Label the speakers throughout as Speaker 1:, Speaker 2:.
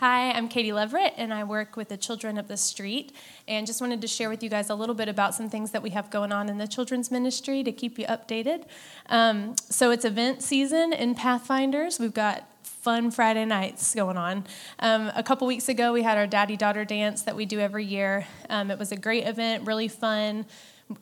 Speaker 1: Hi, I'm Katie Leverett, and I work with the Children of the Street. And just wanted to share with you guys a little bit about some things that we have going on in the children's ministry to keep you updated. Um, so, it's event season in Pathfinders. We've got fun Friday nights going on. Um, a couple weeks ago, we had our daddy daughter dance that we do every year. Um, it was a great event, really fun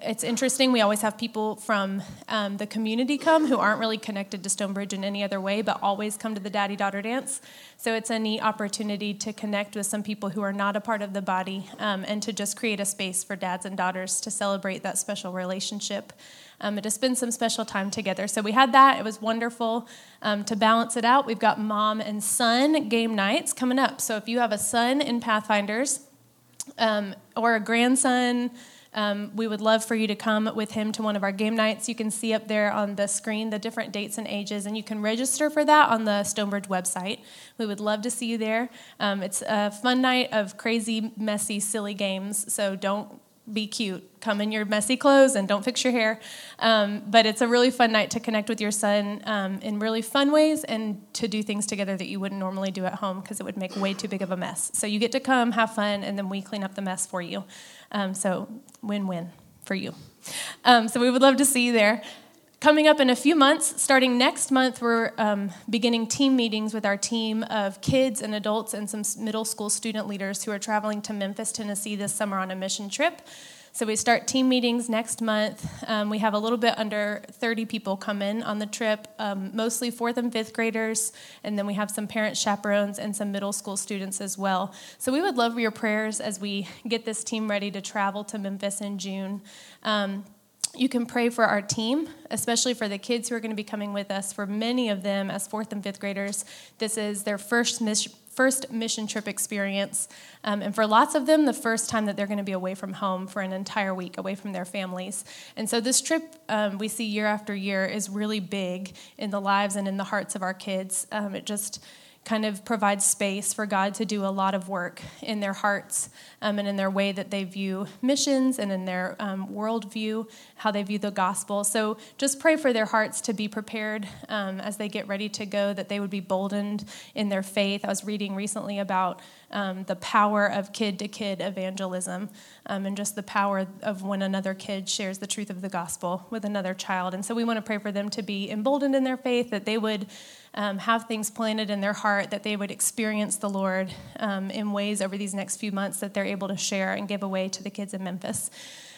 Speaker 1: it's interesting. We always have people from um, the community come who aren't really connected to Stonebridge in any other way, but always come to the Daddy Daughter Dance. So it's a neat opportunity to connect with some people who are not a part of the body um, and to just create a space for dads and daughters to celebrate that special relationship um, and to spend some special time together. So we had that. It was wonderful. Um, to balance it out, we've got mom and son game nights coming up. So if you have a son in Pathfinders um, or a grandson, um, we would love for you to come with him to one of our game nights. You can see up there on the screen the different dates and ages, and you can register for that on the Stonebridge website. We would love to see you there. Um, it's a fun night of crazy, messy, silly games, so don't be cute. Come in your messy clothes and don't fix your hair. Um, but it's a really fun night to connect with your son um, in really fun ways and to do things together that you wouldn't normally do at home because it would make way too big of a mess. So you get to come, have fun, and then we clean up the mess for you. Um, so win win for you. Um, so we would love to see you there. Coming up in a few months, starting next month, we're um, beginning team meetings with our team of kids and adults and some middle school student leaders who are traveling to Memphis, Tennessee this summer on a mission trip. So we start team meetings next month. Um, we have a little bit under 30 people come in on the trip, um, mostly fourth and fifth graders, and then we have some parent chaperones and some middle school students as well. So we would love your prayers as we get this team ready to travel to Memphis in June. Um, you can pray for our team, especially for the kids who are going to be coming with us. For many of them, as fourth and fifth graders, this is their first mission first mission trip experience. Um, and for lots of them, the first time that they're going to be away from home for an entire week, away from their families. And so this trip um, we see year after year is really big in the lives and in the hearts of our kids. Um, it just kind of provides space for God to do a lot of work in their hearts um, and in their way that they view missions and in their um, worldview, how they view the gospel. So just pray for their hearts to be prepared um, as they get ready to go, that they would be boldened in their faith. I was reading recently about um, the power of kid to kid evangelism um, and just the power of when another kid shares the truth of the gospel with another child. And so we want to pray for them to be emboldened in their faith, that they would um, have things planted in their heart that they would experience the Lord um, in ways over these next few months that they're able to share and give away to the kids in Memphis.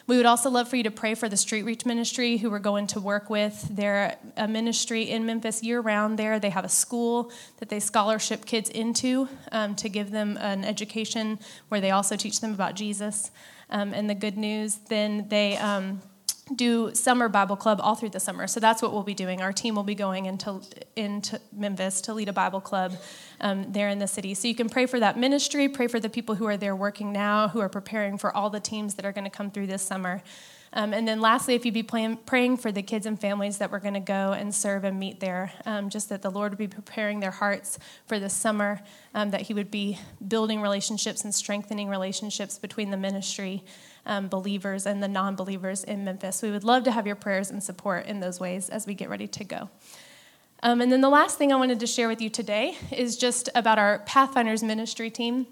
Speaker 1: We would also love for you to pray for the Street Reach Ministry, who we're going to work with. They're a ministry in Memphis year round there. They have a school that they scholarship kids into um, to give them an education where they also teach them about Jesus um, and the good news. Then they um, do summer Bible club all through the summer. So that's what we'll be doing. Our team will be going into, into Memphis to lead a Bible club um, there in the city. So you can pray for that ministry, pray for the people who are there working now, who are preparing for all the teams that are going to come through this summer. Um, and then lastly, if you'd be plan- praying for the kids and families that we're going to go and serve and meet there, um, just that the Lord would be preparing their hearts for this summer, um, that He would be building relationships and strengthening relationships between the ministry um, believers and the non believers in Memphis. We would love to have your prayers and support in those ways as we get ready to go. Um, and then the last thing I wanted to share with you today is just about our Pathfinders ministry team.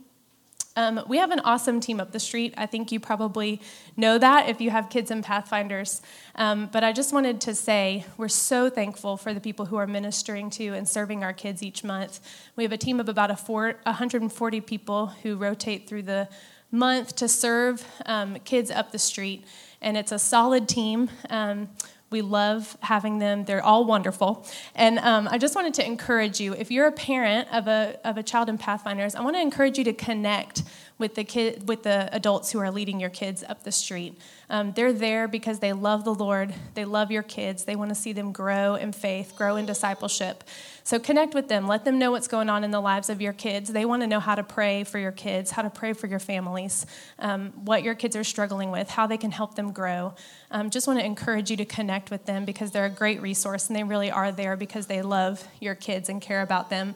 Speaker 1: Um, we have an awesome team up the street. I think you probably know that if you have kids in Pathfinders. Um, but I just wanted to say we're so thankful for the people who are ministering to and serving our kids each month. We have a team of about a four, 140 people who rotate through the month to serve um, kids up the street. And it's a solid team. Um, we love having them. They're all wonderful. And um, I just wanted to encourage you if you're a parent of a, of a child in Pathfinders, I want to encourage you to connect with the kid with the adults who are leading your kids up the street. Um, they're there because they love the Lord. They love your kids. They want to see them grow in faith, grow in discipleship. So connect with them. Let them know what's going on in the lives of your kids. They want to know how to pray for your kids, how to pray for your families, um, what your kids are struggling with, how they can help them grow. Um, just want to encourage you to connect with them because they're a great resource and they really are there because they love your kids and care about them.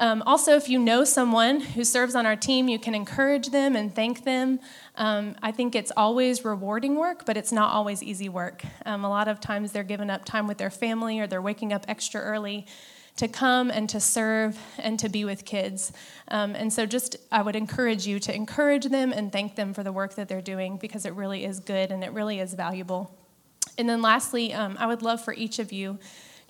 Speaker 1: Um, also, if you know someone who serves on our team, you can encourage them and thank them. Um, I think it's always rewarding work, but it's not always easy work. Um, a lot of times they're giving up time with their family or they're waking up extra early to come and to serve and to be with kids. Um, and so, just I would encourage you to encourage them and thank them for the work that they're doing because it really is good and it really is valuable. And then, lastly, um, I would love for each of you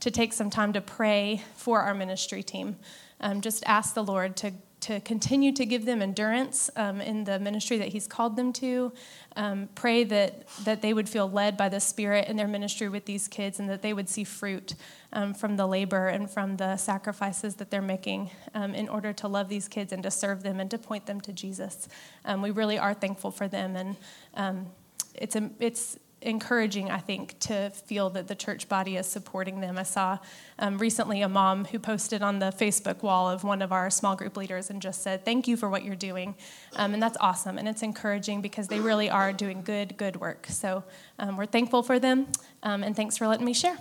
Speaker 1: to take some time to pray for our ministry team. Um, just ask the Lord to to continue to give them endurance um, in the ministry that He's called them to. Um, pray that, that they would feel led by the Spirit in their ministry with these kids and that they would see fruit um, from the labor and from the sacrifices that they're making um, in order to love these kids and to serve them and to point them to Jesus. Um, we really are thankful for them, and it's, a, it's encouraging, I think, to feel that the church body is supporting them. I saw um, recently a mom who posted on the Facebook wall of one of our small group leaders and just said, Thank you for what you're doing. Um, and that's awesome. And it's encouraging because they really are doing good, good work. So um, we're thankful for them. Um, and thanks for letting me share.